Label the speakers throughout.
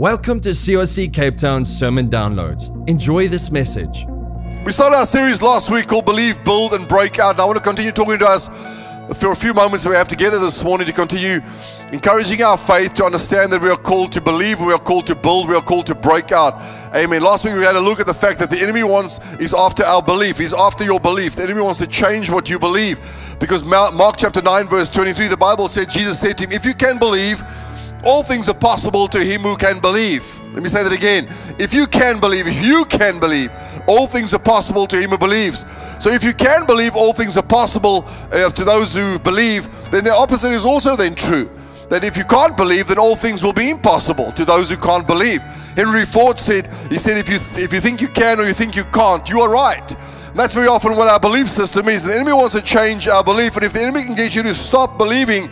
Speaker 1: Welcome to CRC Cape Town Sermon Downloads. Enjoy this message.
Speaker 2: We started our series last week called Believe, Build, and Break Out. And I want to continue talking to us for a few moments we have together this morning to continue encouraging our faith to understand that we are called to believe, we are called to build, we are called to break out. Amen. Last week we had a look at the fact that the enemy wants is after our belief. He's after your belief. The enemy wants to change what you believe. Because Mark chapter 9, verse 23, the Bible said, Jesus said to him, If you can believe, all things are possible to him who can believe. Let me say that again. If you can believe, if you can believe, all things are possible to him who believes. So if you can believe, all things are possible uh, to those who believe, then the opposite is also then true. That if you can't believe, then all things will be impossible to those who can't believe. Henry Ford said, he said, if you, if you think you can or you think you can't, you are right. And that's very often what our belief system is. The enemy wants to change our belief, and if the enemy can get you to stop believing,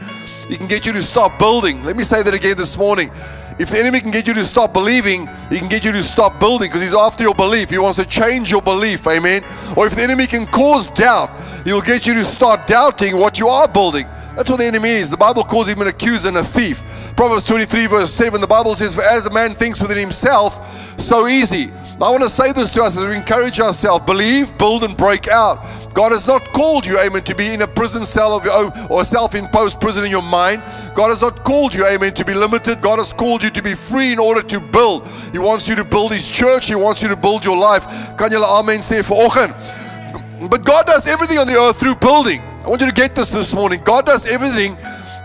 Speaker 2: he can get you to stop building. Let me say that again this morning. If the enemy can get you to stop believing, he can get you to stop building because he's after your belief. He wants to change your belief, amen. Or if the enemy can cause doubt, he will get you to start doubting what you are building. That's what the enemy is. The Bible calls him an accuser and a thief. Proverbs 23, verse 7, the Bible says, For as a man thinks within himself, so easy. Now, I want to say this to us as we encourage ourselves believe, build, and break out. God has not called you, amen, to be in a prison cell of your own or self imposed prison in your mind. God has not called you, amen, to be limited. God has called you to be free in order to build. He wants you to build His church, He wants you to build your life. Kan julle amen sê vanoggend? But God does everything on the earth through building. I want you to get this this morning. God does everything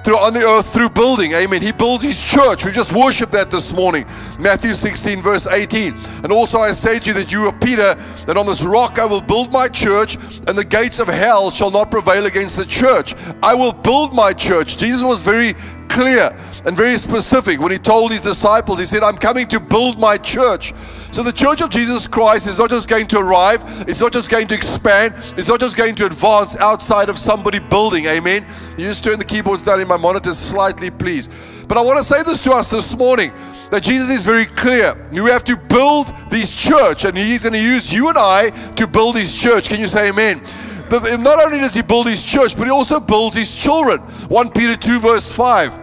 Speaker 2: through on the earth through building. Amen. He builds his church. We just worshiped that this morning. Matthew 16, verse 18. And also I say to you that you are Peter, that on this rock I will build my church, and the gates of hell shall not prevail against the church. I will build my church. Jesus was very clear and very specific when he told his disciples, he said, I'm coming to build my church. So the church of Jesus Christ is not just going to arrive, it's not just going to expand, it's not just going to advance outside of somebody building. Amen. You just turn the keyboards down in my monitors slightly, please. But I want to say this to us this morning that Jesus is very clear. You have to build this church, and He's going to use you and I to build His church. Can you say amen? Not only does He build His church, but He also builds His children. 1 Peter 2, verse 5.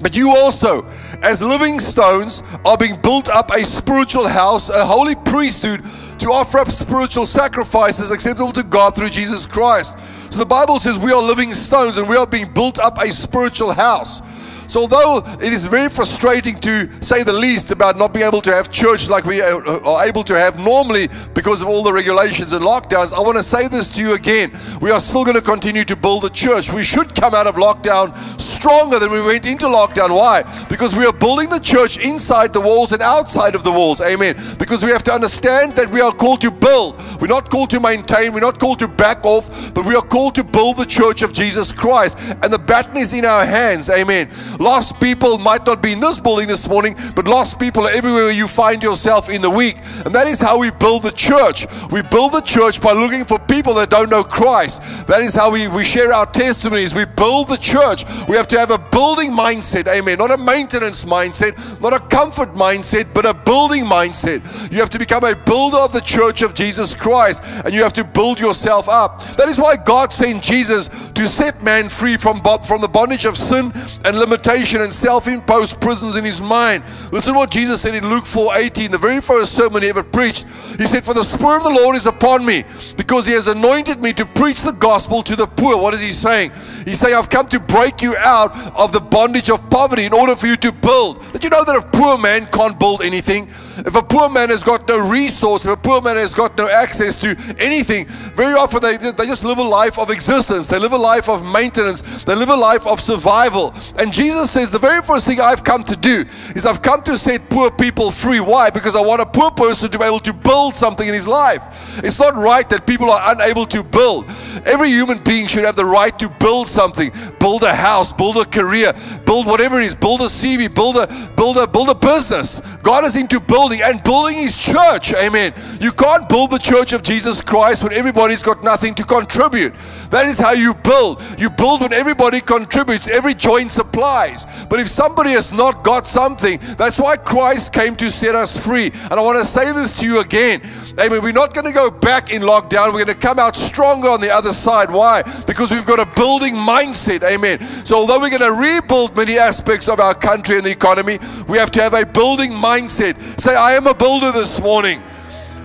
Speaker 2: But you also, as living stones, are being built up a spiritual house, a holy priesthood, to offer up spiritual sacrifices acceptable to God through Jesus Christ. So the Bible says we are living stones and we are being built up a spiritual house. So, although it is very frustrating to say the least about not being able to have church like we are able to have normally because of all the regulations and lockdowns, I want to say this to you again. We are still going to continue to build the church. We should come out of lockdown stronger than we went into lockdown. Why? Because we are building the church inside the walls and outside of the walls. Amen. Because we have to understand that we are called to build. We're not called to maintain. We're not called to back off, but we are called to build the church of Jesus Christ. And the baton is in our hands. Amen. Lost people might not be in this building this morning, but lost people are everywhere you find yourself in the week. And that is how we build the church. We build the church by looking for people that don't know Christ. That is how we, we share our testimonies. We build the church. We have to have a building mindset, amen. Not a maintenance mindset, not a comfort mindset, but a building mindset. You have to become a builder of the church of Jesus Christ, and you have to build yourself up. That is why God sent Jesus to set man free from, from the bondage of sin and limitation and self-imposed prisons in his mind. Listen to what Jesus said in Luke 4:18, the very first sermon he ever preached. He said, For the Spirit of the Lord is upon me, because he has anointed me to preach the gospel to the poor. What is he saying? He's saying, I've come to break you out of the bondage of poverty in order for you to build. Did you know that a poor man can't build anything? If a poor man has got no resource, if a poor man has got no access to anything, very often they, they just live a life of existence. They live a life of maintenance. They live a life of survival. And Jesus says, The very first thing I've come to do is I've come to set poor people free. Why? Because I want a poor person to be able to build something in his life. It's not right that people are unable to build. Every human being should have the right to build something, build a house, build a career, build whatever it is, build a CV, build a build a build a business. God is into building and building his church. Amen. You can't build the church of Jesus Christ when everybody's got nothing to contribute. That is how you build. You build when everybody contributes, every joint supplies. But if somebody has not got something, that's why Christ came to set us free. And I want to say this to you again Amen. We're not going to go back in lockdown. We're going to come out stronger on the other side. Why? Because we've got a building mindset. Amen. So, although we're going to rebuild many aspects of our country and the economy, we have to have a building mindset. Say, I am a builder this morning.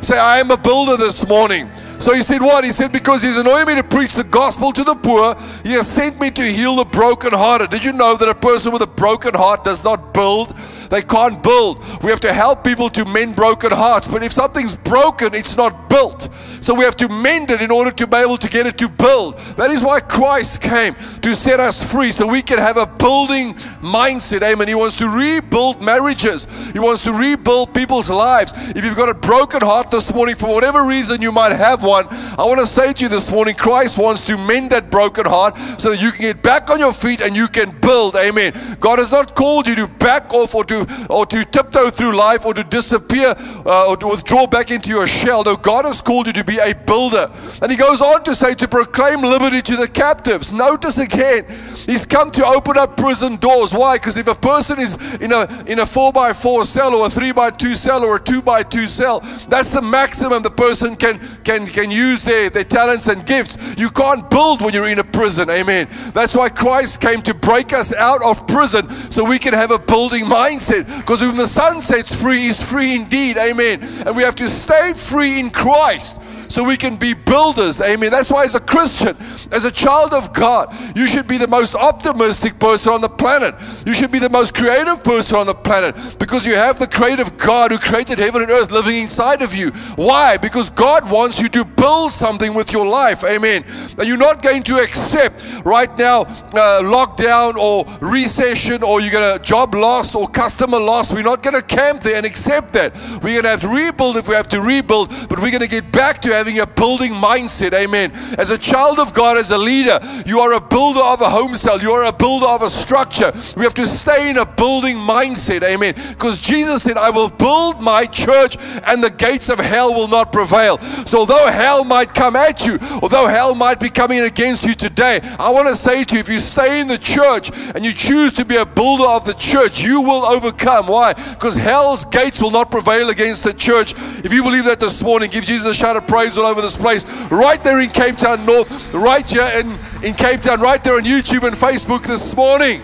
Speaker 2: Say, I am a builder this morning. So he said, What? He said, Because he's anointed me to preach the gospel to the poor, he has sent me to heal the brokenhearted. Did you know that a person with a broken heart does not build? They can't build. We have to help people to mend broken hearts. But if something's broken, it's not built. So we have to mend it in order to be able to get it to build. That is why Christ came to set us free so we can have a building mindset. Amen. He wants to rebuild marriages, He wants to rebuild people's lives. If you've got a broken heart this morning, for whatever reason you might have one, I want to say to you this morning, Christ wants to mend that broken heart so that you can get back on your feet and you can build. Amen. God has not called you to back off or to or to tiptoe through life or to disappear uh, or to withdraw back into your shell. No, God has called you to be a builder. And he goes on to say to proclaim liberty to the captives. Notice again, he's come to open up prison doors. Why? Because if a person is in a in a four by four cell or a three by two cell or a two by two cell, that's the maximum the person can can can use their, their talents and gifts. You can't build when you're in a prison. Amen. That's why Christ came to break us out of prison so we can have a building mindset. Because when the Son sets free, He's free indeed. Amen. And we have to stay free in Christ so we can be builders. Amen. That's why, as a Christian, as a child of God, you should be the most optimistic person on the planet. You should be the most creative person on the planet because you have the creative God who created heaven and earth living inside of you. Why? Because God wants you to build something with your life. Amen. And you're not going to accept right now uh, lockdown or recession or you're going to job loss or customer loss. We're not going to camp there and accept that. We're going to have to rebuild if we have to rebuild, but we're going to get back to having a building mindset. Amen. As a child of God, as a leader, you are a builder of a home cell, you are a builder of a structure. We have to stay in a building mindset. Amen. Because Jesus said, I will build my church and the gates of hell will not prevail. So, although hell might come at you, although hell might be coming against you today, I want to say to you, if you stay in the church and you choose to be a builder of the church, you will overcome. Why? Because hell's gates will not prevail against the church. If you believe that this morning, give Jesus a shout of praise all over this place, right there in Cape Town North, right here in, in Cape Town, right there on YouTube and Facebook this morning.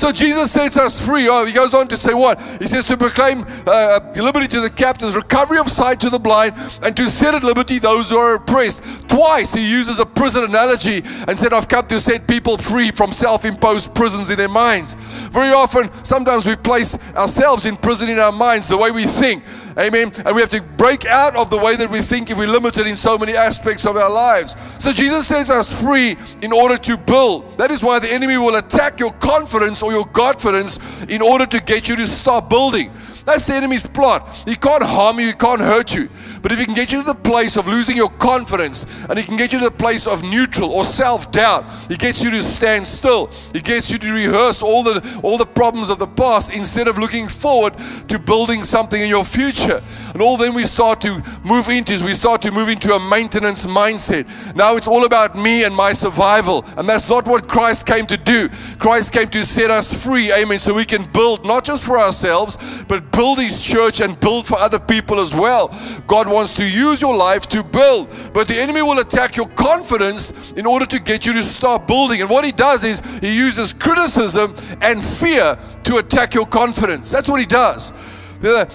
Speaker 2: So Jesus sets us free. Oh, he goes on to say what? He says to proclaim uh, liberty to the captives, recovery of sight to the blind, and to set at liberty those who are oppressed. Twice he uses a prison analogy and said, I've come to set people free from self imposed prisons in their minds. Very often, sometimes we place ourselves in prison in our minds, the way we think. Amen. And we have to break out of the way that we think if we're limited in so many aspects of our lives. So Jesus sets us free in order to build. That is why the enemy will attack your confidence or your confidence in order to get you to stop building. That's the enemy's plot. He can't harm you, he can't hurt you. But if he can get you to the place of losing your confidence and he can get you to the place of neutral or self-doubt, he gets you to stand still. He gets you to rehearse all the all the problems of the past instead of looking forward to building something in your future. And all then we start to move into is we start to move into a maintenance mindset. Now it's all about me and my survival. And that's not what Christ came to do. Christ came to set us free, amen, so we can build not just for ourselves, but build his church and build for other people as well. God wants to use your life to build, but the enemy will attack your confidence in order to get you to stop building. And what he does is he uses criticism and fear to attack your confidence. That's what he does.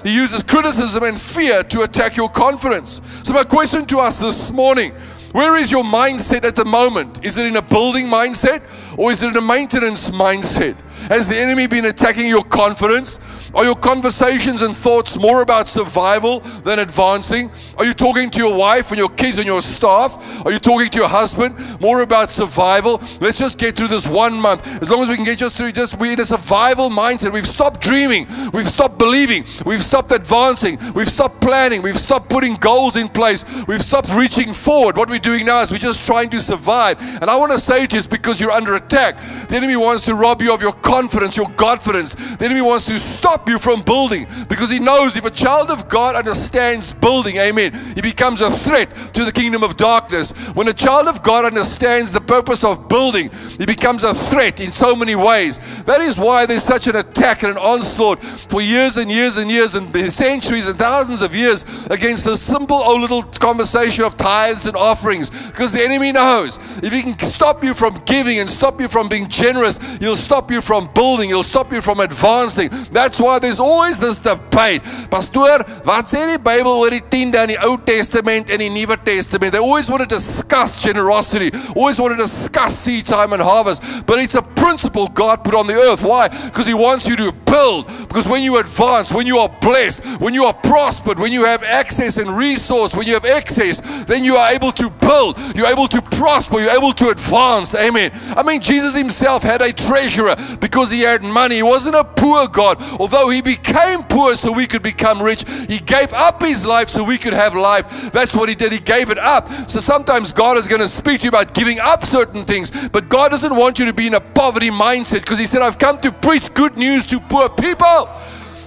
Speaker 2: He uses criticism and fear to attack your confidence. So, my question to us this morning where is your mindset at the moment? Is it in a building mindset or is it in a maintenance mindset? Has the enemy been attacking your confidence? Are your conversations and thoughts more about survival than advancing? Are you talking to your wife and your kids and your staff? Are you talking to your husband more about survival? Let's just get through this one month. As long as we can get just through, just we're in a survival mindset. We've stopped dreaming. We've stopped believing. We've stopped advancing. We've stopped planning. We've stopped putting goals in place. We've stopped reaching forward. What we're doing now is we're just trying to survive. And I want to say to you, it's because you're under attack. The enemy wants to rob you of your confidence, your confidence. The enemy wants to stop you from building because he knows if a child of God understands building, amen, he becomes a threat to the kingdom of darkness. When a child of God understands the purpose of building, it becomes a threat in so many ways. That is why there's such an attack and an onslaught for years and years and years and centuries and thousands of years against the simple old little conversation of tithes and offerings. Because the enemy knows if he can stop you from giving and stop you from being generous, he'll stop you from building, he'll stop you from advancing. That's why there's always this debate. Pastor, wat sê die Bybel oor die 10de in die Ou Testament en die Nuwe Testament? They always want to discuss generosity, always want to discuss seed time and harvest, but it's a principle God put on the earth. Why? Because He wants you to build. Because when you advance, when you are blessed, when you are prospered, when you have access and resource, when you have excess, then you are able to build. You're able to prosper. You're able to advance. Amen. I mean, Jesus Himself had a treasurer because He had money. He wasn't a poor God. Although He became poor so we could become rich, He gave up His life so we could have life. That's what He did. He gave it up. So sometimes God is going to speak to you about giving up certain things, but God doesn't want you to be in a poverty mindset because He said, I've come to preach good news to poor people.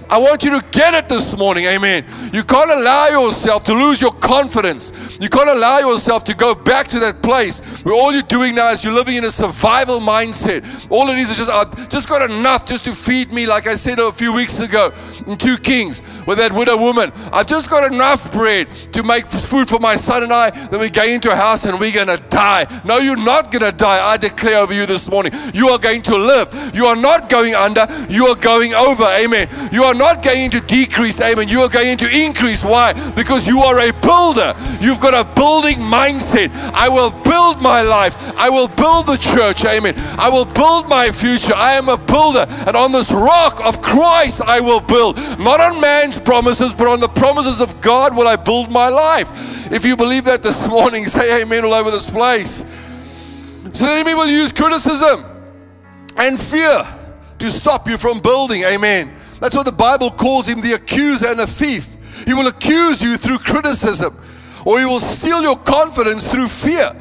Speaker 2: I want you to get it this morning. Amen. You can't allow yourself to lose your confidence. You can't allow yourself to go back to that place where all you're doing now is you're living in a survival mindset. All it is is just, I've just got enough just to feed me, like I said a few weeks ago in 2 Kings with that widow woman. I've just got enough bread to make food for my son and I. Then we go into a house and we're going to die. No, you're not going to die. I declare over you this morning, you are going to live. You are not going under, you are going over. Amen. You are not going to decrease, amen. You are going to increase. Why? Because you are a builder. You've got a building mindset. I will build my life. I will build the church, amen. I will build my future. I am a builder. And on this rock of Christ, I will build. Not on man's promises, but on the promises of God will I build my life. If you believe that this morning, say amen all over this place. So the enemy will use criticism and fear to stop you from building. Amen. That's what the Bible calls him the accuser and a thief. He will accuse you through criticism, or he will steal your confidence through fear.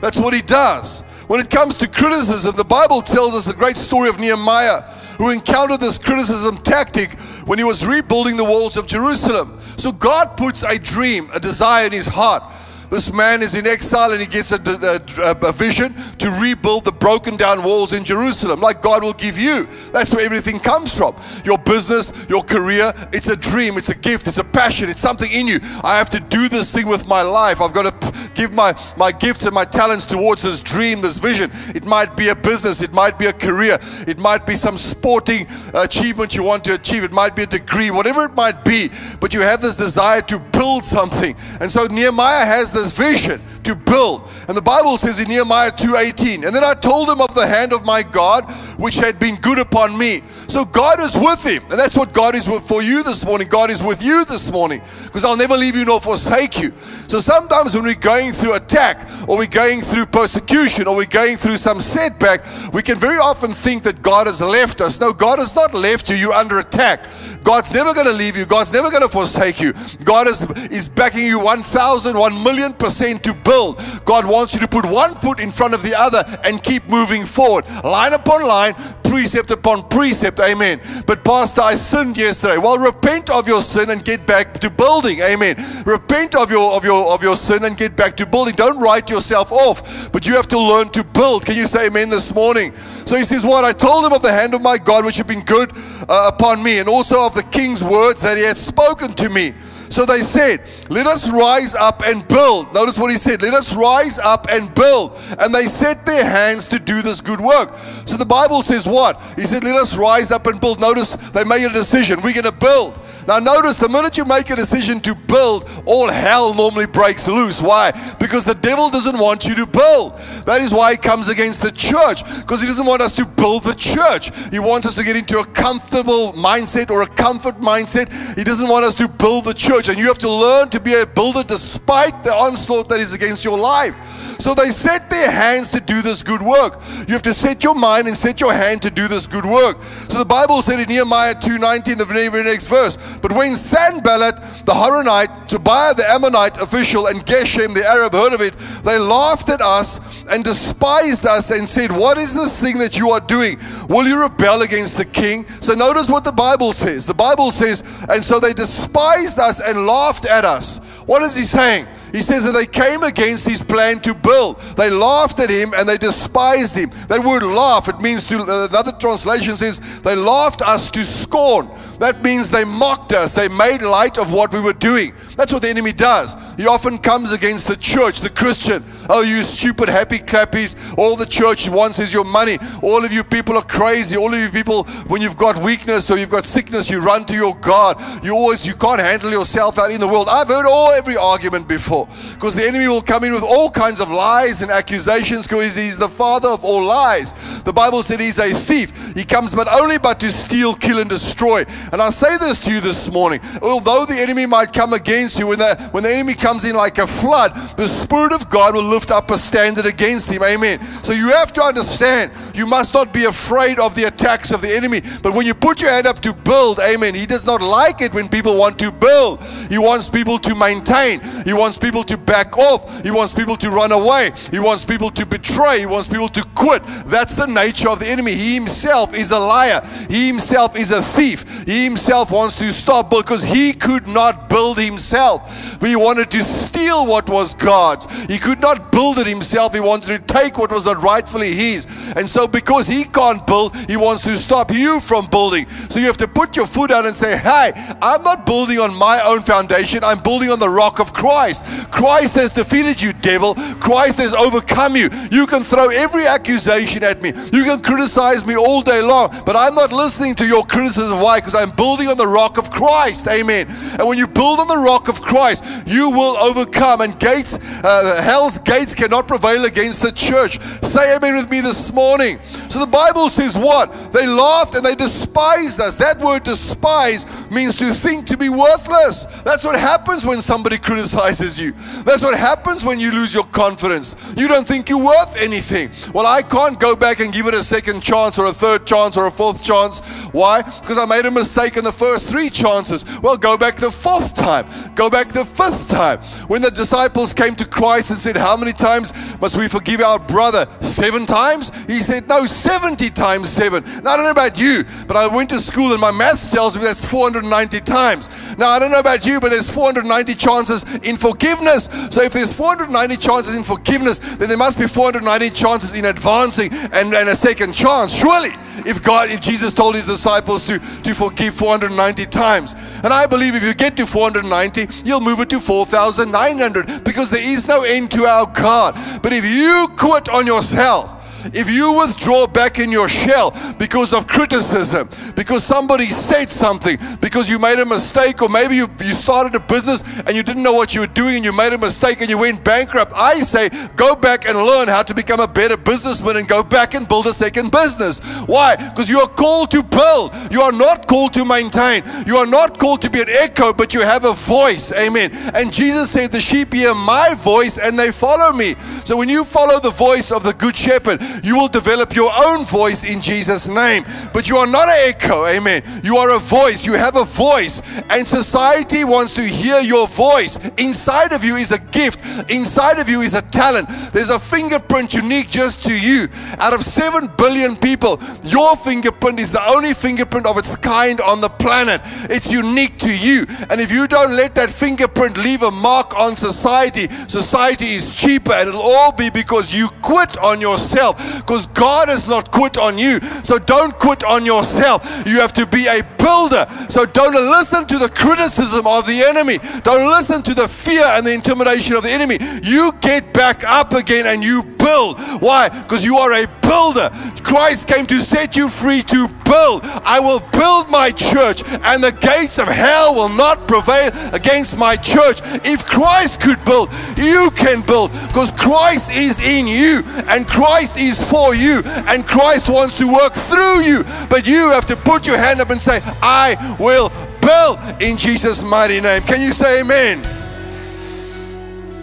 Speaker 2: That's what he does. When it comes to criticism, the Bible tells us a great story of Nehemiah who encountered this criticism tactic when he was rebuilding the walls of Jerusalem. So God puts a dream, a desire in his heart. This man is in exile and he gets a, a, a, vision to rebuild the broken down walls in Jerusalem, like God will give you. That's where everything comes from. Your business, your career, it's a dream, it's a gift, it's a passion, it's something in you. I have to do this thing with my life. I've got to give my, my gifts and my talents towards this dream, this vision. It might be a business, it might be a career, it might be some sporting achievement you want to achieve, it might be a degree, whatever it might be. But you have this desire to build something. And so Nehemiah has this vision to build. And the Bible says in Nehemiah 2:18, and then I told him of the hand of my God which had been good upon me. So God is with him. And that's what God is for you this morning. God is with you this morning because I'll never leave you nor forsake you. So sometimes when we're going through attack or we're going through persecution or we're going through some setback, we can very often think that God has left us. No, God has not left you. You're under attack. God's never going to leave you. God's never going to forsake you. God is, is backing you 1,000, 1 million percent to build. God wants you to put one foot in front of the other and keep moving forward. Line upon line, precept upon precept. Amen. But, Pastor, I sinned yesterday. Well, repent of your sin and get back to building. Amen. Repent of your, of your, of your sin and get back to building. Don't write yourself off, but you have to learn to build. Can you say amen this morning? So he says, What? I told him of the hand of my God, which had been good uh, upon me, and also of the king's words that he had spoken to me. So they said, Let us rise up and build. Notice what he said, Let us rise up and build. And they set their hands to do this good work. So the Bible says what? He said, Let us rise up and build. Notice they made a decision. We're going to build. Now, notice the minute you make a decision to build, all hell normally breaks loose. Why? Because the devil doesn't want you to build. That is why he comes against the church, because he doesn't want us to build the church. He wants us to get into a comfortable mindset or a comfort mindset. He doesn't want us to build the church. And you have to learn to be a builder despite the onslaught that is against your life. So they set their hands to do this good work. You have to set your mind and set your hand to do this good work. So the Bible said in Nehemiah 2.19, the very next verse, But when Sanballat, the Horonite, Tobiah the Ammonite official, and Geshem the Arab heard of it, they laughed at us and despised us and said, What is this thing that you are doing? Will you rebel against the king? So notice what the Bible says. The Bible says, And so they despised us and laughed at us. What is he saying? He says that they came against his plan to build. They laughed at him and they despised him. That word laugh, it means to, uh, another translation says, they laughed us to scorn. That means they mocked us. They made light of what we were doing. That's what the enemy does. He often comes against the church, the Christian. Oh, you stupid happy clappies. All the church wants is your money. All of you people are crazy. All of you people, when you've got weakness or you've got sickness, you run to your God. You always, you can't handle yourself out in the world. I've heard all every argument before because the enemy will come in with all kinds of lies and accusations because he's the father of all lies. The Bible said he's a thief. He comes but only but to steal, kill, and destroy. And I say this to you this morning. Although the enemy might come against you, when the, when the enemy comes in like a flood, the Spirit of God will lift up a standard against him. Amen. So you have to understand, you must not be afraid of the attacks of the enemy. But when you put your hand up to build, amen, he does not like it when people want to build. He wants people to maintain. He wants people to back off. He wants people to run away. He wants people to betray. He wants people to quit. That's the nature of the enemy. He himself is a liar. He himself is a thief. He himself wants to stop because he could not build himself. He wanted to steal what was God's. He could not build it himself. He wanted to take what was rightfully his. And so, because he can't build, he wants to stop you from building. So, you have to put your foot out and say, Hey, I'm not building on my own foundation. I'm building on the rock of Christ. Christ has defeated you, devil. Christ has overcome you. You can throw every accusation at me. You can criticize me all day long, but I'm not listening to your criticism. Why? Because I'm building on the rock of Christ. Amen. And when you build on the rock of Christ, you will overcome. And gates, uh, hell's gates cannot prevail against the church. Say amen with me this morning. So the Bible says what? They laughed and they despised us. That word despise means to think to be worthless. That's what happens when somebody criticizes you. That's what happens when you lose your confidence. You don't think you're worth anything. Well, I can't go back and give it a second chance or a third chance or a fourth chance. Why? Because I made a mistake in the first three chances. Well, go back the fourth time. Go back the fifth time. When the disciples came to Christ and said, How many times must we forgive our brother? Seven times? He said, No, 70 times seven. Now, I don't know about you, but I went to school and my maths tells me that's 490 times. Now, I don't know about you, but there's 490 chances in forgiveness. So, if there's 490 chances in forgiveness, then there must be 490 chances in advancing and, and a second chance. Surely if God, if Jesus told his disciples to, to forgive 490 times. And I believe if you get to 490, you'll move it to 4,900 because there is no end to our God. But if you quit on yourself, if you withdraw back in your shell because of criticism, because somebody said something, because you made a mistake, or maybe you, you started a business and you didn't know what you were doing and you made a mistake and you went bankrupt, I say go back and learn how to become a better businessman and go back and build a second business. Why? Because you are called to build. You are not called to maintain. You are not called to be an echo, but you have a voice. Amen. And Jesus said, The sheep hear my voice and they follow me. So when you follow the voice of the good shepherd, you will develop your own voice in Jesus' name. But you are not an echo, amen. You are a voice, you have a voice, and society wants to hear your voice. Inside of you is a gift, inside of you is a talent. There's a fingerprint unique just to you. Out of 7 billion people, your fingerprint is the only fingerprint of its kind on the planet. It's unique to you. And if you don't let that fingerprint leave a mark on society, society is cheaper, and it'll all be because you quit on yourself because God has not quit on you. So don't quit on yourself. You have to be a builder. So don't listen to the criticism of the enemy. Don't listen to the fear and the intimidation of the enemy. You get back up again and you build. Why? Because you are a builder. Christ came to set you free to build. I will build my church, and the gates of hell will not prevail against my church. If Christ could build, you can build because Christ is in you and Christ is for you and Christ wants to work through you. But you have to put your hand up and say, I will build in Jesus' mighty name. Can you say amen?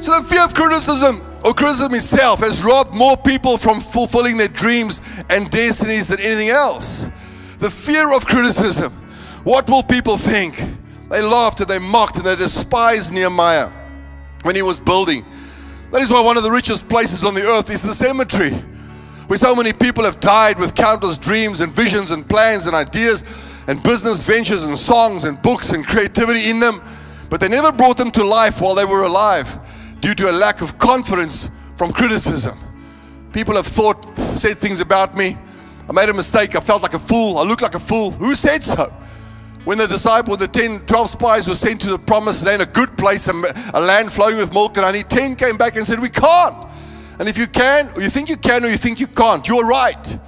Speaker 2: So the fear of criticism or criticism itself has robbed more people from fulfilling their dreams and destinies than anything else. The fear of criticism. What will people think? They laughed and they mocked and they despised Nehemiah when he was building. That is why one of the richest places on the earth is the cemetery, where so many people have died with countless dreams and visions and plans and ideas and business ventures and songs and books and creativity in them, but they never brought them to life while they were alive. due to a lack of confidence from criticism. People have thought, said things about me. I made a mistake. I felt like a fool. I looked like a fool. Who said so? When the disciple, the 10, 12 spies were sent to the promised land, a good place, a, a land flowing with milk and honey, 10 came back and said, We can't. And if you can, or you think you can, or you think you can't, you're right.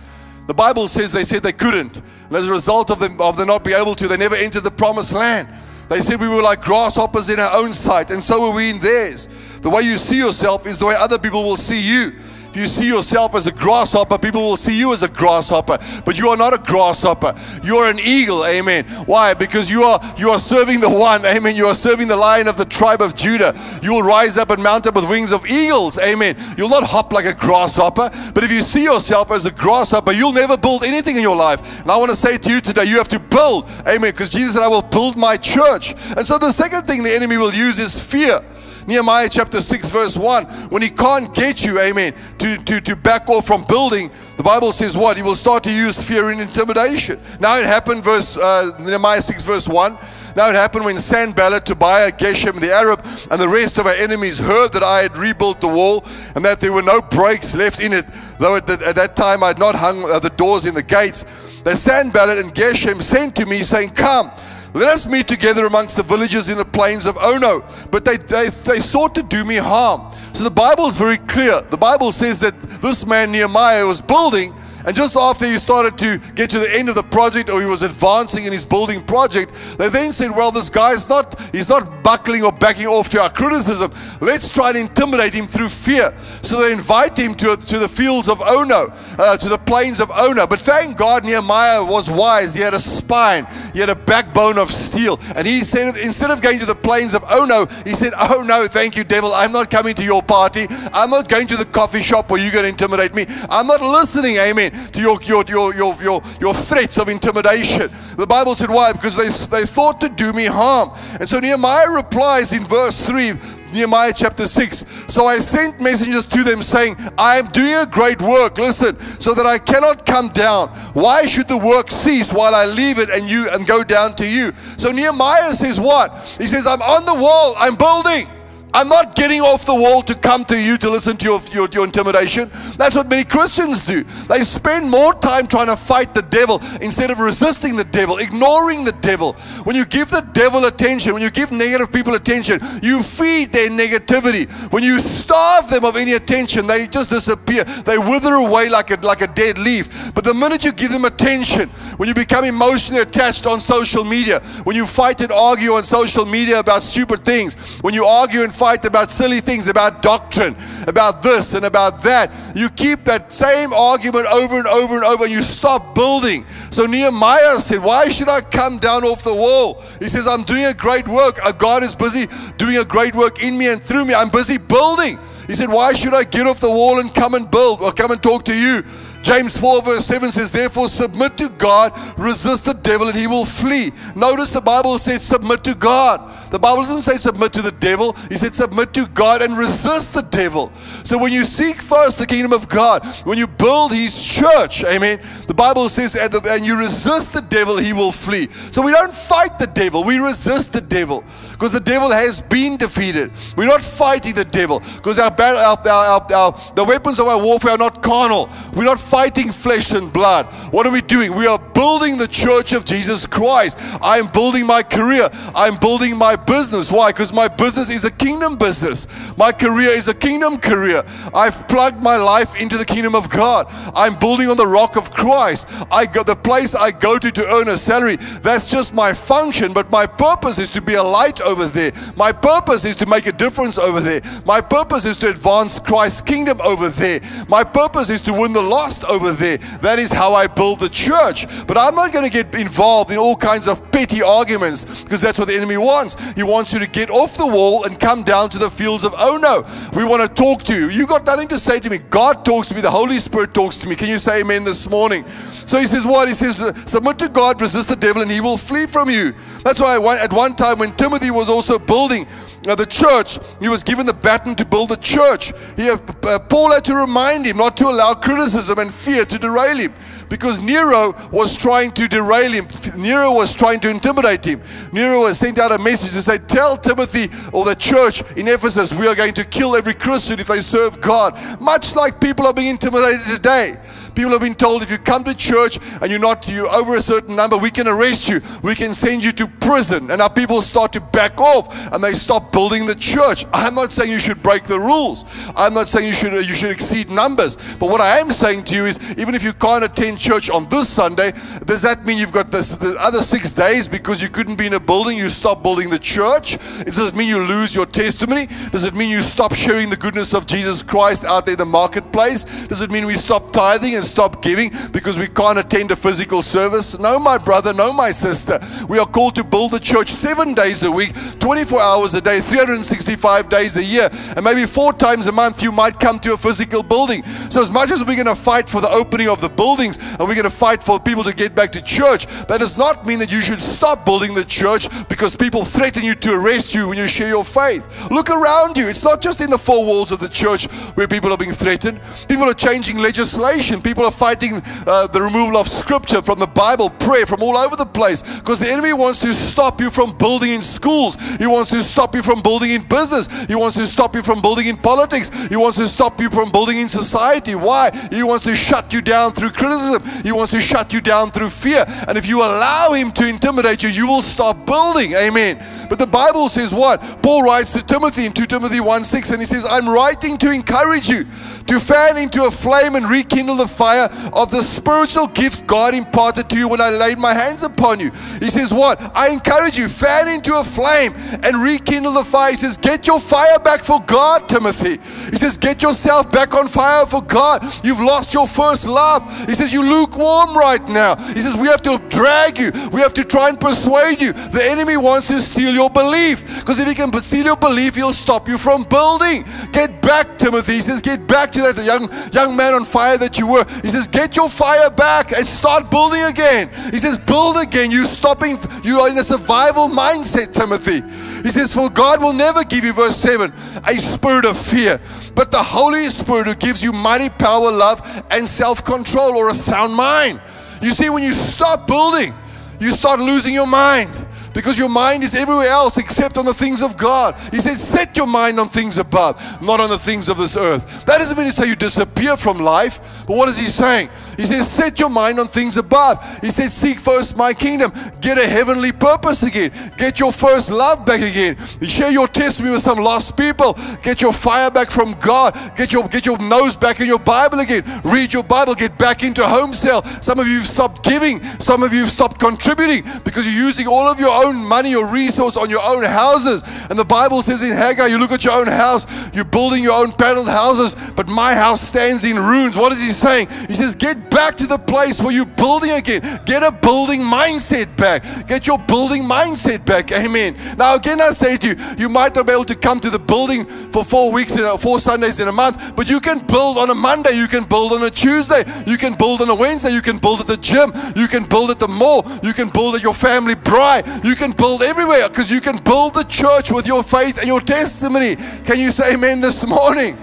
Speaker 2: The Bible says they said they couldn't. And as a result of them, of them not being able to, they never entered the promised land. They said we were like grasshoppers in our own sight, and so were we in theirs. The way you see yourself is the way other people will see you. If you see yourself as a grasshopper, people will see you as a grasshopper. But you are not a grasshopper. You are an eagle. Amen. Why? Because you are you are serving the one. Amen. You are serving the lion of the tribe of Judah. You will rise up and mount up with wings of eagles. Amen. You'll not hop like a grasshopper. But if you see yourself as a grasshopper, you'll never build anything in your life. And I want to say to you today, you have to build. Amen. Because Jesus said, I will build my church. And so the second thing the enemy will use is fear. Nehemiah chapter 6, verse 1. When he can't get you, amen, to, to, to back off from building, the Bible says what? He will start to use fear and intimidation. Now it happened, verse uh, Nehemiah 6, verse 1. Now it happened when Sanballat, Tobiah, Geshem, the Arab, and the rest of our enemies heard that I had rebuilt the wall and that there were no breaks left in it, though at, the, at that time I had not hung uh, the doors in the gates. That Sanballat and Geshem sent to me, saying, Come, let us meet together amongst the villages in the plains of Ono. But they, they, they sought to do me harm. So the Bible is very clear. The Bible says that this man Nehemiah was building and just after he started to get to the end of the project or he was advancing in his building project, they then said, Well, this guy's not he's not buckling or backing off to our criticism. Let's try and intimidate him through fear. So they invite him to, to the fields of Ono, uh, to the plains of Ono. But thank God Nehemiah was wise. He had a spine, he had a backbone of steel. And he said, instead of going to the plains of Ono, he said, Oh no, thank you, devil. I'm not coming to your party. I'm not going to the coffee shop where you're going to intimidate me. I'm not listening, amen to your, your, your, your, your, your threats of intimidation. The Bible said, why? Because they, they thought to do me harm. And so Nehemiah replies in verse 3, Nehemiah chapter 6. So I sent messengers to them saying, I am doing a great work, listen, so that I cannot come down. Why should the work cease while I leave it and you and go down to you? So Nehemiah says what? He says, I'm on the wall, I'm building. I'm not getting off the wall to come to you to listen to your, your, your, intimidation. That's what many Christians do. They spend more time trying to fight the devil instead of resisting the devil, ignoring the devil. When you give the devil attention, when you give negative people attention, you feed their negativity. When you starve them of any attention, they just disappear. They wither away like a, like a dead leaf. But the minute you give them attention, when you become emotionally attached on social media, when you fight and argue on social media about stupid things, when you argue and fight fight about silly things, about doctrine, about this and about that. You keep that same argument over and over and over, you stop building. So Nehemiah said, Why should I come down off the wall? He says, I'm doing a great work. God is busy doing a great work in me and through me. I'm busy building. He said, Why should I get off the wall and come and build or come and talk to you? James 4, verse 7 says, Therefore, submit to God, resist the devil, and he will flee. Notice the Bible says, Submit to God. The Bible doesn't say submit to the devil. He said submit to God and resist the devil. So when you seek first the kingdom of God, when you build his church, amen, the Bible says, and you resist the devil, he will flee. So we don't fight the devil, we resist the devil because the devil has been defeated. We're not fighting the devil because our, our, our, our, the weapons of our warfare are not carnal. We're not fighting flesh and blood. What are we doing? We are building the church of Jesus Christ. I'm building my career. I'm building my business. Why? Because my business is a kingdom business. My career is a kingdom career. I've plugged my life into the kingdom of God. I'm building on the rock of Christ. I go the place I go to to earn a salary. That's just my function, but my purpose is to be a light over there. My purpose is to make a difference over there. My purpose is to advance Christ's kingdom over there. My purpose is to win the lost over there. That is how I build the church. But I'm not going to get involved in all kinds of petty arguments because that's what the enemy wants. He wants you to get off the wall and come down to the fields of oh no. We want to talk to you. You got nothing to say to me. God talks to me. The Holy Spirit talks to me. Can you say amen this morning? So he says what? He says submit to God, resist the devil, and he will flee from you. That's why at one time when Timothy was also building uh, the church, he was given the baton to build the church. He, uh, Paul had to remind him not to allow criticism and fear to derail him. Because Nero was trying to derail him. Nero was trying to intimidate him. Nero sent out a message to say, Tell Timothy or the church in Ephesus, we are going to kill every Christian if they serve God. Much like people are being intimidated today. People have been told if you come to church and you're not you over a certain number, we can arrest you. We can send you to prison. And our people start to back off and they stop building the church. I'm not saying you should break the rules. I'm not saying you should uh, you should exceed numbers. But what I am saying to you is even if you can't attend church on this Sunday, does that mean you've got this, the other six days because you couldn't be in a building, you stop building the church? Does it mean you lose your testimony? Does it mean you stop sharing the goodness of Jesus Christ out there in the marketplace? Does it mean we stop tithing and stop giving because we can't attend a physical service? No, my brother, no, my sister. We are called to build the church seven days a week, 24 hours a day, 365 days a year. And maybe four times a month you might come to a physical building. So, as much as we're going to fight for the opening of the buildings and we're going to fight for people to get back to church, that does not mean that you should stop building the church because people threaten you to arrest you when you share your faith. Look around you. It's not just in the four walls of the church where people are being threatened, people are changing legislation. People People are fighting uh, the removal of scripture from the Bible, prayer from all over the place because the enemy wants to stop you from building in schools. He wants to stop you from building in business. He wants to stop you from building in politics. He wants to stop you from building in society. Why? He wants to shut you down through criticism. He wants to shut you down through fear. And if you allow him to intimidate you, you will stop building. Amen. But the Bible says what? Paul writes to Timothy in 2 Timothy 1 6, and he says, I'm writing to encourage you to fan into a flame and rekindle the fire of the spiritual gifts God imparted to you when I laid my hands upon you. He says, What? I encourage you, fan into a flame and rekindle the fire. He says, Get your fire back for God, Timothy. He says, Get yourself back on fire for God. You've lost your first love. He says, You're lukewarm right now. He says, We have to drag you, we have to try and persuade you. The enemy wants to steal your belief because if he can steal your belief, he'll stop you from building. Get back, Timothy. He says, Get back to that young, young man on fire that you were. He says, Get your fire back and start building again. He says, Build again. You're stopping, you are in a survival mindset, Timothy. He says, For God will never give you, verse 7, a spirit of fear, but the Holy Spirit who gives you mighty power, love, and self control or a sound mind. You see, when you stop building, you start losing your mind because your mind is everywhere else except on the things of God. He said, Set your mind on things above, not on the things of this earth. That doesn't mean to say you disappear from life, but what is he saying? He says, Set your mind on things above. He said, Seek first my kingdom. Get a heavenly purpose again. Get your first love back again. Share your testimony with some lost people. Get your fire back from God. Get your, get your nose back in your Bible again. Read your Bible. Get back into home cell. Some of you have stopped giving. Some of you have stopped contributing because you're using all of your own money or resource on your own houses. And the Bible says in Haggai, you look at your own house, you're building your own paneled houses, but my house stands in ruins. What is he saying? He says, Get back to the place where you're building again. Get a building mindset back. Get your building mindset back. Amen. Now, again, I say to you, you might not be able to come to the building for four weeks, in a, four Sundays in a month, but you can build on a Monday, you can build on a Tuesday, you can build on a Wednesday, you can build at the gym, you can build at the mall, you can build at your family braai, you can build everywhere because you can build the church with your faith and your testimony. Can you say amen this morning?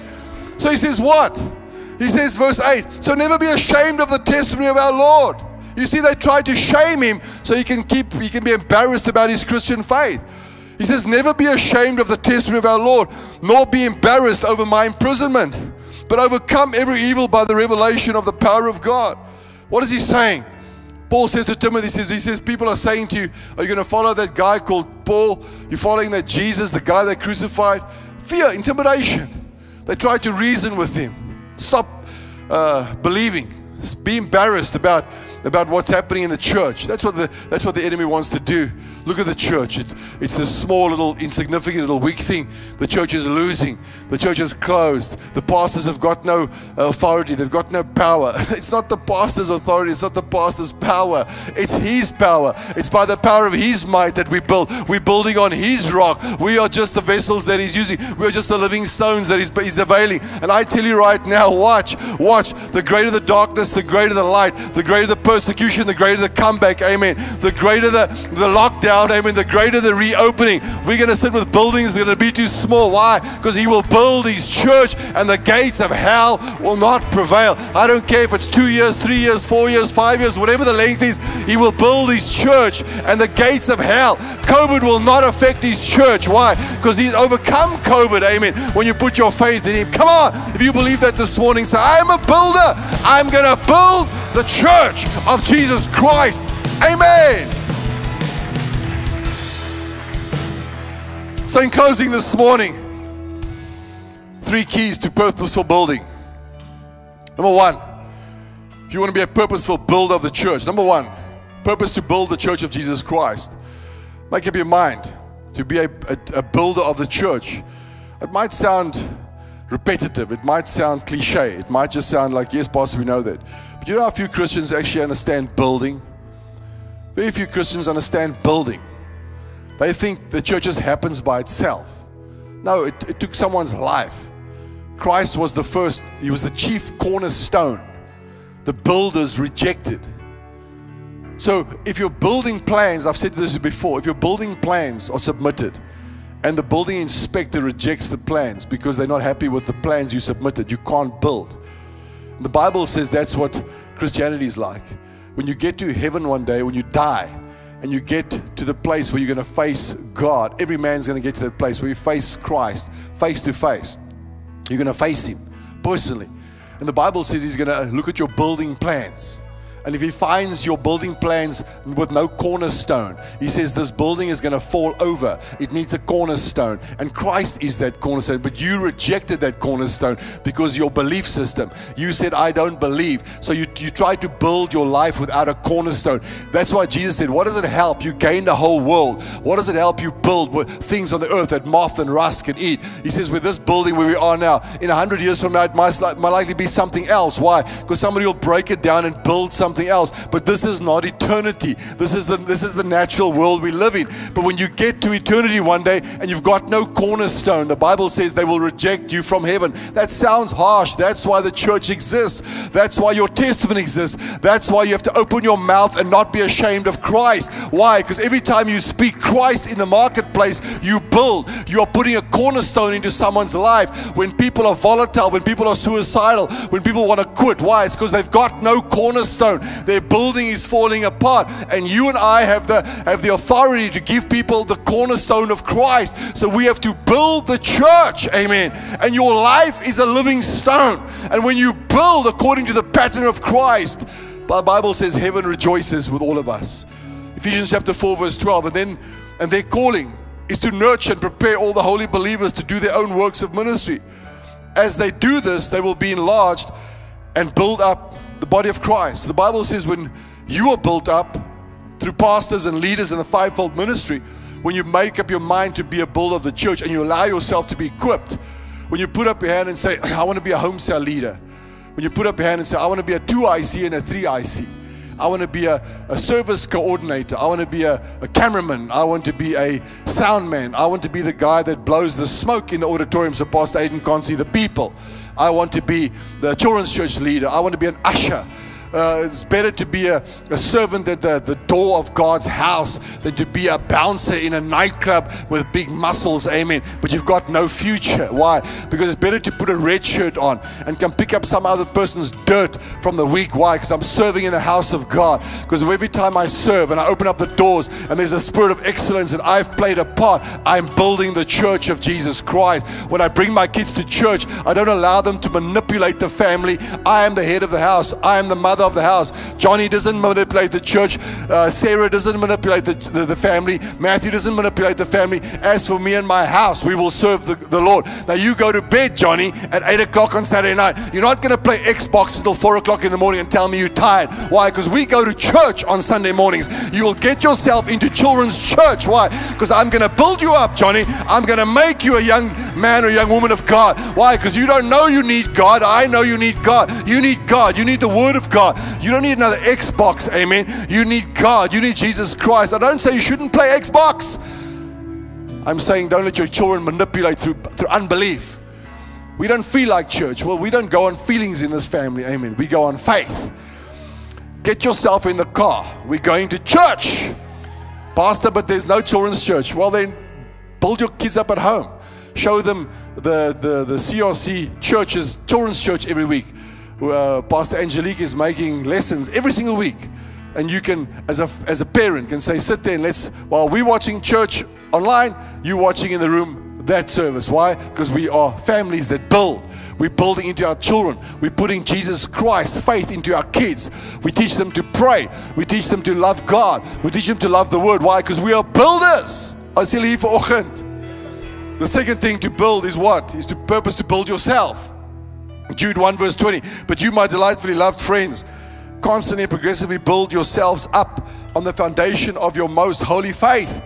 Speaker 2: So he says, What? He says, verse 8, so never be ashamed of the testimony of our Lord. You see, they tried to shame him so he can keep he can be embarrassed about his Christian faith. He says, Never be ashamed of the testimony of our Lord, nor be embarrassed over my imprisonment, but overcome every evil by the revelation of the power of God. What is he saying? Paul says to Timothy, he says, he says, people are saying to you, Are you going to follow that guy called Paul? You're following that Jesus, the guy they crucified? Fear, intimidation. They try to reason with him. Stop uh, believing. Be embarrassed about, about what's happening in the church. That's what the, that's what the enemy wants to do. Look at the church. It's, it's this small, little, insignificant, little weak thing. The church is losing. The church is closed. The pastors have got no authority. They've got no power. It's not the pastor's authority. It's not the pastor's power. It's his power. It's by the power of his might that we build. We're building on his rock. We are just the vessels that he's using. We are just the living stones that he's, he's availing. And I tell you right now, watch, watch. The greater the darkness, the greater the light. The greater the persecution, the greater the comeback. Amen. The greater the, the lockdown amen, the greater the reopening. We're going to sit with buildings that are going to be too small. Why? Because He will build His church and the gates of hell will not prevail. I don't care if it's two years, three years, four years, five years, whatever the length is, He will build His church and the gates of hell. COVID will not affect His church. Why? Because He's overcome COVID, amen, when you put your faith in Him. Come on, if you believe that this morning, say, I'm a builder. I'm going to build the church of Jesus Christ. Amen. So, in closing this morning, three keys to purposeful building. Number one, if you want to be a purposeful builder of the church, number one, purpose to build the church of Jesus Christ. Make up your mind to be a, a, a builder of the church. It might sound repetitive, it might sound cliche, it might just sound like, yes, boss, we know that. But you know how few Christians actually understand building? Very few Christians understand building. They think the church just happens by itself. No, it, it took someone's life. Christ was the first, he was the chief cornerstone. The builders rejected. So if your building plans, I've said this before, if your building plans are submitted and the building inspector rejects the plans because they're not happy with the plans you submitted, you can't build. The Bible says that's what Christianity is like. When you get to heaven one day, when you die, and you get to the place where you're going to face God, every man's going to get to that place where you face Christ face to face. You're going to face Him personally. And the Bible says He's going to look at your building plans. And if he finds your building plans with no cornerstone, he says this building is going to fall over. It needs a cornerstone. And Christ is that cornerstone. But you rejected that cornerstone because your belief system. You said, I don't believe. So you, you tried to build your life without a cornerstone. That's why Jesus said, What does it help? You gain the whole world. What does it help you build with things on the earth that moth and rust can eat? He says, With this building where we are now, in a hundred years from now, it might, might likely be something else. Why? Because somebody will break it down and build something something else. But this is not eternity. This is the this is the natural world we live in. But when you get to eternity one day and you've got no cornerstone, the Bible says they will reject you from heaven. That sounds harsh. That's why the church exists. That's why your testament exists. That's why you have to open your mouth and not be ashamed of Christ. Why? Because every time you speak Christ in the marketplace, you build. You are putting a cornerstone into someone's life. When people are volatile, when people are suicidal, when people want to quit, why? It's because they've got no cornerstone. Their building is falling apart. And you and I have the, have the authority to give people the cornerstone of Christ. So we have to build the church. Amen. And your life is a living stone. And when you build according to the pattern of Christ, the Bible says heaven rejoices with all of us. Ephesians chapter 4, verse 12. And then, and their calling is to nurture and prepare all the holy believers to do their own works of ministry. As they do this, they will be enlarged and build up the body of Christ. The Bible says when you are built up through pastors and leaders in the fivefold ministry, when you make up your mind to be a bull of the church and you allow yourself to be equipped, when you put up your hand and say, I want to be a home cell leader, when you put up your hand and say, I want to be a 2IC and a 3IC, I want to be a, a service coordinator. I want to be a, a cameraman. I want to be a sound man. I want to be the guy that blows the smoke in the auditorium so Pastor Aiden can't see the people. I want to be the children's church leader. I want to be an usher. Uh, it's better to be a, a servant at the, the door of God's house than to be a bouncer in a nightclub with big muscles. Amen. But you've got no future. Why? Because it's better to put a red shirt on and come pick up some other person's dirt from the week. Why? Because I'm serving in the house of God. Because every time I serve and I open up the doors and there's a spirit of excellence and I've played a part, I'm building the church of Jesus Christ. When I bring my kids to church, I don't allow them to manipulate the family. I am the head of the house. I am the mother of the house. Johnny doesn't manipulate the church. Uh, Sarah doesn't manipulate the, the, the, family. Matthew doesn't manipulate the family. As for me and my house, we will serve the, the Lord. Now you go to bed, Johnny, at 8 o'clock on Saturday night. You're not going to play Xbox until 4 o'clock in the morning and tell me you're tired. Why? Because we go to church on Sunday mornings. You will get yourself into children's church. Why? Because I'm going to build you up, Johnny. I'm going to make you a young man or young woman of God. Why? Because you don't know you need God. I know you need God. You need God. You need the Word of God. You don't need another Xbox, amen. You need God. You need Jesus Christ. I don't say you shouldn't play Xbox. I'm saying don't let your children manipulate through, through unbelief. We don't feel like church. Well, we don't go on feelings in this family, amen. We go on faith. Get yourself in the car. We're going to church. Pastor, but there's no children's church. Well, then build your kids up at home. Show them the, the, the CRC churches, children's church every week. Uh, Pastor Angelique is making lessons every single week. And you can, as a, as a parent, can say, sit there and let's, while we're watching church online, you watching in the room that service. Why? Because we are families that build. We're building into our children. We're putting Jesus Christ faith into our kids. We teach them to pray. We teach them to love God. We teach them to love the Word. Why? Because we are builders. As jullie hier. The second thing to build is what? Is to purpose to build yourself. Jude 1 verse 20. But you, my delightfully loved friends, constantly and progressively build yourselves up on the foundation of your most holy faith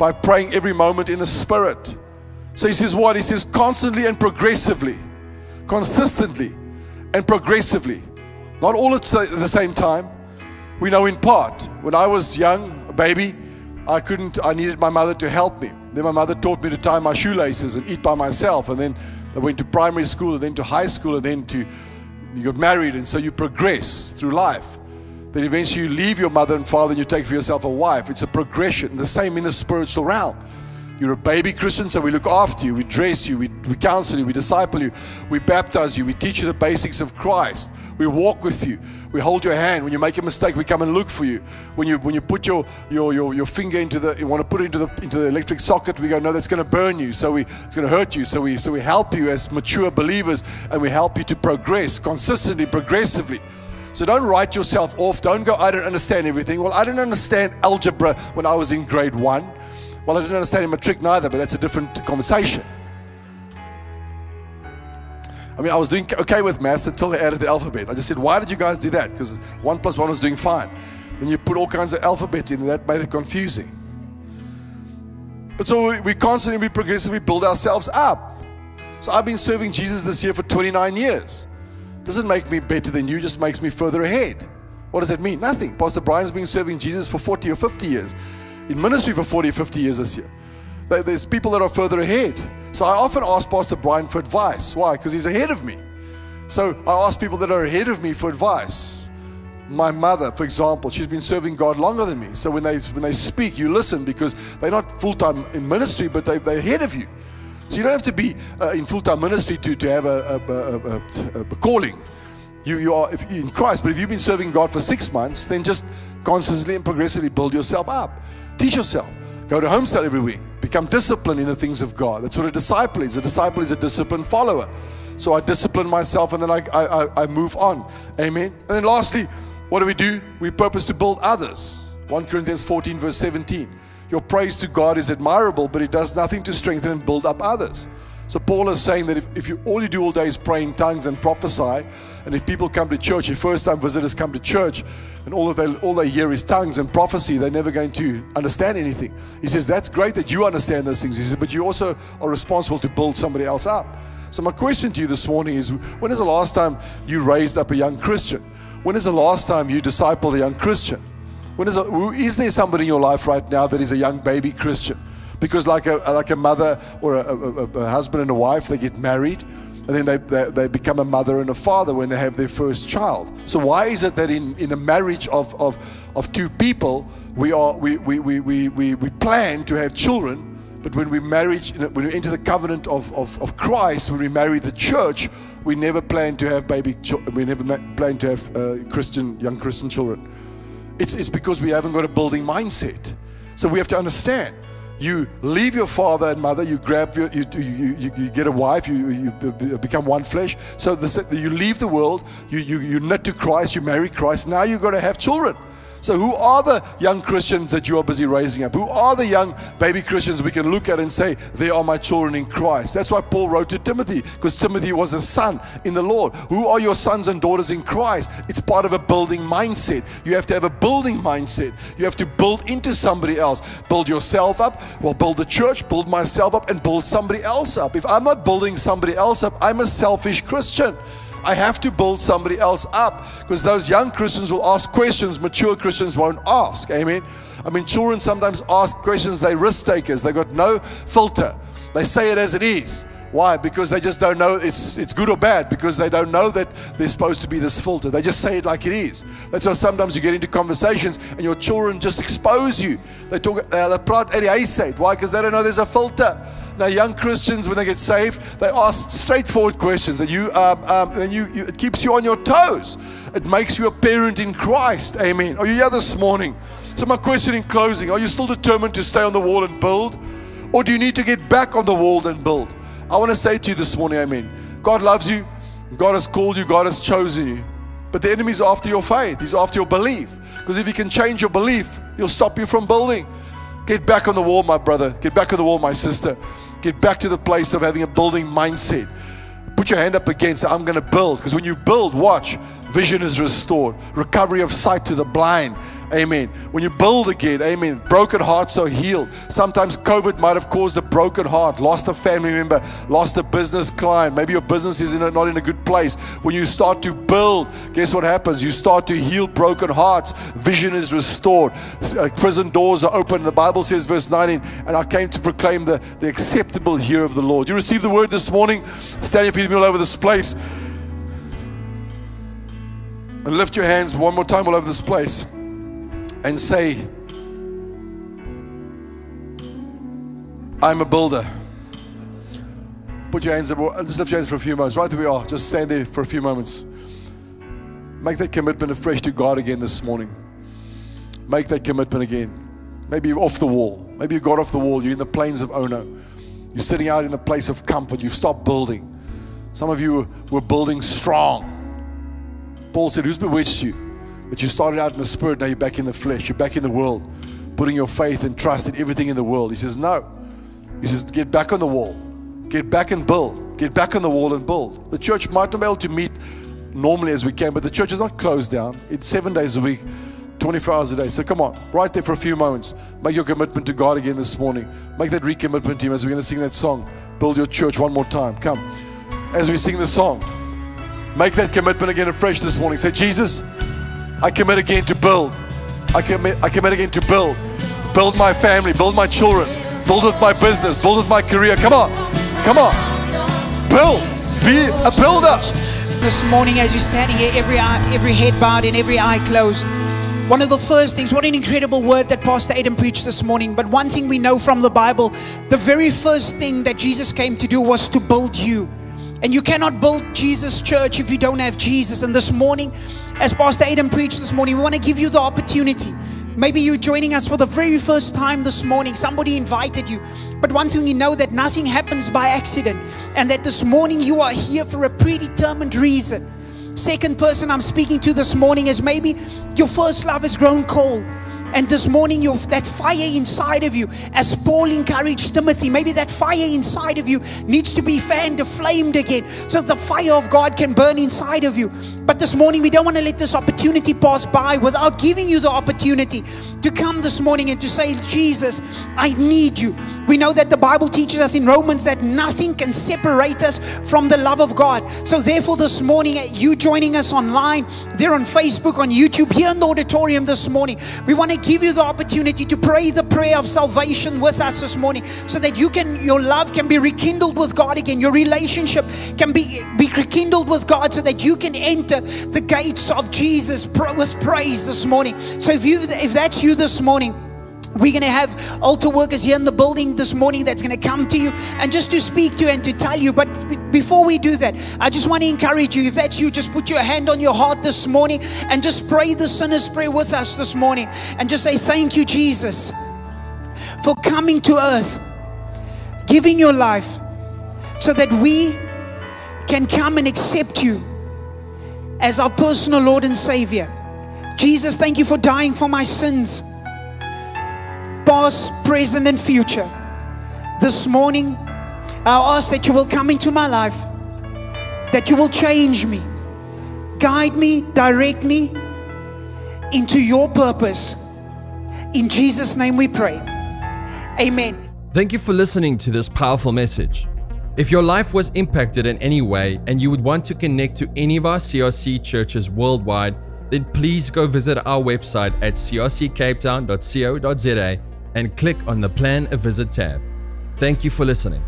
Speaker 2: by praying every moment in the Spirit. So he says what? He says constantly and progressively, consistently and progressively. Not all at the same time. We know in part. When I was young, a baby, I couldn't, I needed my mother to help me. Then my mother taught me to tie my shoelaces and eat by myself. And then I went to primary school, and then to high school, and then to, you got married. And so you progress through life. Then eventually you leave your mother and father and you take for yourself a wife. It's a progression. The same in the spiritual realm. You're a baby Christian, so we look after you, we dress you, we, we counsel you, we disciple you, we baptize you, we teach you the basics of Christ, we walk with you, we hold your hand. When you make a mistake, we come and look for you. When you when you put your your your, your finger into the you want to put it into the into the electric socket, we go, no, that's going to burn you. So we it's going to hurt you. So we so we help you as mature believers, and we help you to progress consistently, progressively. So don't write yourself off. Don't go, I don't understand everything. Well, I didn't understand algebra when I was in grade one. Well, I didn't understand in neither, but that's a different conversation. I mean, I was doing okay with maths until they added the alphabet. I just said, why did you guys do that? Because one plus one was doing fine. Then you put all kinds of alphabets in, and that made it confusing. But so we constantly, we progressively build ourselves up. So I've been serving Jesus this year for 29 years. Doesn't make me better than you, just makes me further ahead. What does that mean? Nothing. Pastor Brian's been serving Jesus for 40 or 50 years in ministry for 40, or 50 years this year. There's people that are further ahead. So I often ask Pastor Brian for advice. Why? Because he's ahead of me. So I ask people that are ahead of me for advice. My mother, for example, she's been serving God longer than me. So when they when they speak, you listen because they're not full time in ministry, but they, they're ahead of you. So you don't have to be uh, in full time ministry to, to have a, a, a, a calling. You, you are in Christ, but if you've been serving God for six months, then just constantly and progressively build yourself up. Teach yourself. Go to home cell every week. Become disciplined in the things of God. That's what a disciple is. A disciple is a disciplined follower. So I discipline myself and then I, I, I move on. Amen. And then lastly, what do we do? We purpose to build others. 1 Corinthians 14, verse 17. Your praise to God is admirable, but it does nothing to strengthen and build up others. So Paul is saying that if, if you all you do all day is pray in tongues and prophesy, and if people come to church, if first time visitors come to church, and all they all they hear is tongues and prophecy, they're never going to understand anything. He says that's great that you understand those things. He says, but you also are responsible to build somebody else up. So my question to you this morning is: When is the last time you raised up a young Christian? When is the last time you discipled a young Christian? When is, a, is there somebody in your life right now that is a young baby Christian? Because like a, like a mother or a, a, a husband and a wife, they get married and then they, they, they, become a mother and a father when they have their first child. So why is it that in, in the marriage of, of, of two people, we, are, we, we, we, we, we, we plan to have children, but when we marry, when we enter the covenant of, of, of Christ, when we marry the church, we never plan to have baby, we never plan to have uh, Christian, young Christian children. It's, it's because we haven't got a building mindset. So we have to understand you leave your father and mother, you grab your, you, you, you, you get a wife, you, you become one flesh. So you leave the world, you, you, you knit to Christ, you marry Christ. Now you've got to have children. So, who are the young Christians that you are busy raising up? Who are the young baby Christians we can look at and say, They are my children in Christ? That's why Paul wrote to Timothy, because Timothy was a son in the Lord. Who are your sons and daughters in Christ? It's part of a building mindset. You have to have a building mindset. You have to build into somebody else. Build yourself up, well, build the church, build myself up, and build somebody else up. If I'm not building somebody else up, I'm a selfish Christian. I have to build somebody else up because those young Christians will ask questions mature Christians won't ask. Amen. I mean, children sometimes ask questions, they risk takers, they got no filter. They say it as it is. Why? Because they just don't know it's it's good or bad. Because they don't know that there's supposed to be this filter. They just say it like it is. That's why sometimes you get into conversations and your children just expose you. They talk. They praat uit die. Why? Because they don't know there's a filter. Now, young Christians, when they get saved, they ask straightforward questions, and you, um, um, and you, you, it keeps you on your toes. It makes you a parent in Christ. Amen. Are you here this morning? So, my question in closing: Are you still determined to stay on the wall and build, or do you need to get back on the wall and build? I want to say to you this morning, Amen. God loves you. God has called you. God has chosen you. But the enemy's after your faith. He's after your belief. Because if he can change your belief, he'll stop you from building. Get back on the wall, my brother. Get back on the wall, my sister. Get back to the place of having a building mindset. Put your hand up against. I'm going to build. Because when you build, watch, vision is restored, recovery of sight to the blind, Amen. When you build again, amen. Broken hearts are healed. Sometimes COVID might have caused a broken heart, lost a family member, lost a business client. Maybe your business is in a, not in a good place. When you start to build, guess what happens? You start to heal broken hearts. Vision is restored. Uh, prison doors are open. The Bible says, verse 19, and I came to proclaim the, the acceptable year of the Lord. You received the word this morning? Stand your feet all over this place. And lift your hands one more time all over this place and say, I'm a builder. Put your hands up, just lift your hands for a few moments. Right where we are, just stand there for a few moments. Make that commitment afresh to God again this morning. Make that commitment again. Maybe you're off the wall. Maybe you got off the wall. You're in the plains of Ono. You're sitting out in the place of comfort. You've stopped building. Some of you were building strong. Paul said, Who's bewitched you? That you started out in the spirit, now you're back in the flesh, you're back in the world, putting your faith and trust in everything in the world. He says, No. He says, Get back on the wall, get back and build, get back on the wall and build. The church might not be able to meet normally as we can, but the church is not closed down. It's seven days a week, 24 hours a day. So come on, right there for a few moments. Make your commitment to God again this morning. Make that recommitment to Him as we're going to sing that song. Build your church one more time. Come. As we sing the song, make that commitment again afresh this morning. Say, Jesus, I commit again to build. I commit, I commit again to build. Build my family, build my children, build with my business, build with my career. Come on, come on. Build. Be a builder.
Speaker 3: This morning, as you're standing here, every eye, every head bowed and every eye closed. One of the first things, what an incredible word that Pastor Adam preached this morning. But one thing we know from the Bible, the very first thing that Jesus came to do was to build you. And you cannot build Jesus' church if you don't have Jesus. And this morning, as Pastor Adam preached this morning, we want to give you the opportunity. Maybe you're joining us for the very first time this morning. Somebody invited you. But one thing you know that nothing happens by accident, and that this morning you are here for a predetermined reason. Second person I'm speaking to this morning is maybe your first love has grown cold and this morning, you that fire inside of you, as Paul encouraged Timothy, maybe that fire inside of you needs to be fanned, flamed again, so the fire of God can burn inside of you. But this morning, we don't want to let this opportunity pass by without giving you the opportunity to come this morning and to say, Jesus, I need you. We know that the Bible teaches us in Romans that nothing can separate us from the love of God. So, therefore, this morning, you joining us online, there on Facebook, on YouTube, here in the auditorium this morning, we want to give you the opportunity to pray the prayer of salvation with us this morning so that you can, your love can be rekindled with God again, your relationship can be, be rekindled with God so that you can enter the gates of Jesus with praise this morning. So, if you if that's you this morning, we're going to have altar workers here in the building this morning that's going to come to you and just to speak to you and to tell you. But before we do that, I just want to encourage you. If that's you, just put your hand on your heart this morning and just pray the sinner's prayer with us this morning and just say, Thank you, Jesus, for coming to earth, giving your life so that we can come and accept you as our personal Lord and Savior. Jesus, thank you for dying for my sins past, present, and future. This morning, I ask that you will come into my life, that you will change me, guide me, direct me into your purpose. In Jesus' name we pray. Amen.
Speaker 1: Thank you for listening to this powerful message. If your life was impacted in any way and you would want to connect to any of our CRC churches worldwide, then please go visit our website at crccapetown.co.za and click on the Plan a Visit tab. Thank you for listening.